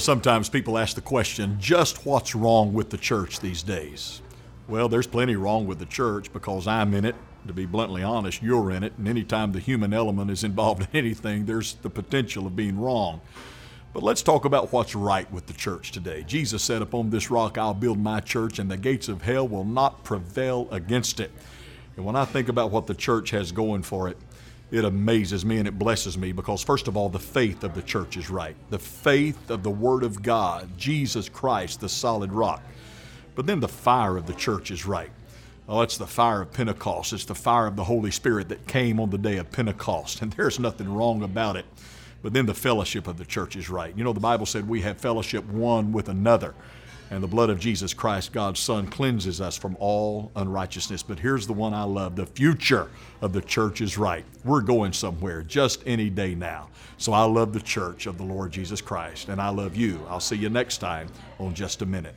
sometimes people ask the question just what's wrong with the church these days? Well, there's plenty wrong with the church because I'm in it. To be bluntly honest, you're in it. And anytime the human element is involved in anything, there's the potential of being wrong. But let's talk about what's right with the church today. Jesus said, Upon this rock I'll build my church, and the gates of hell will not prevail against it. And when I think about what the church has going for it, it amazes me and it blesses me because, first of all, the faith of the church is right. The faith of the Word of God, Jesus Christ, the solid rock. But then the fire of the church is right. Oh, it's the fire of Pentecost. It's the fire of the Holy Spirit that came on the day of Pentecost, and there's nothing wrong about it. But then the fellowship of the church is right. You know, the Bible said we have fellowship one with another and the blood of Jesus Christ, God's Son, cleanses us from all unrighteousness. But here's the one I love the future of the church is right. We're going somewhere just any day now. So I love the church of the Lord Jesus Christ, and I love you. I'll see you next time on Just a Minute.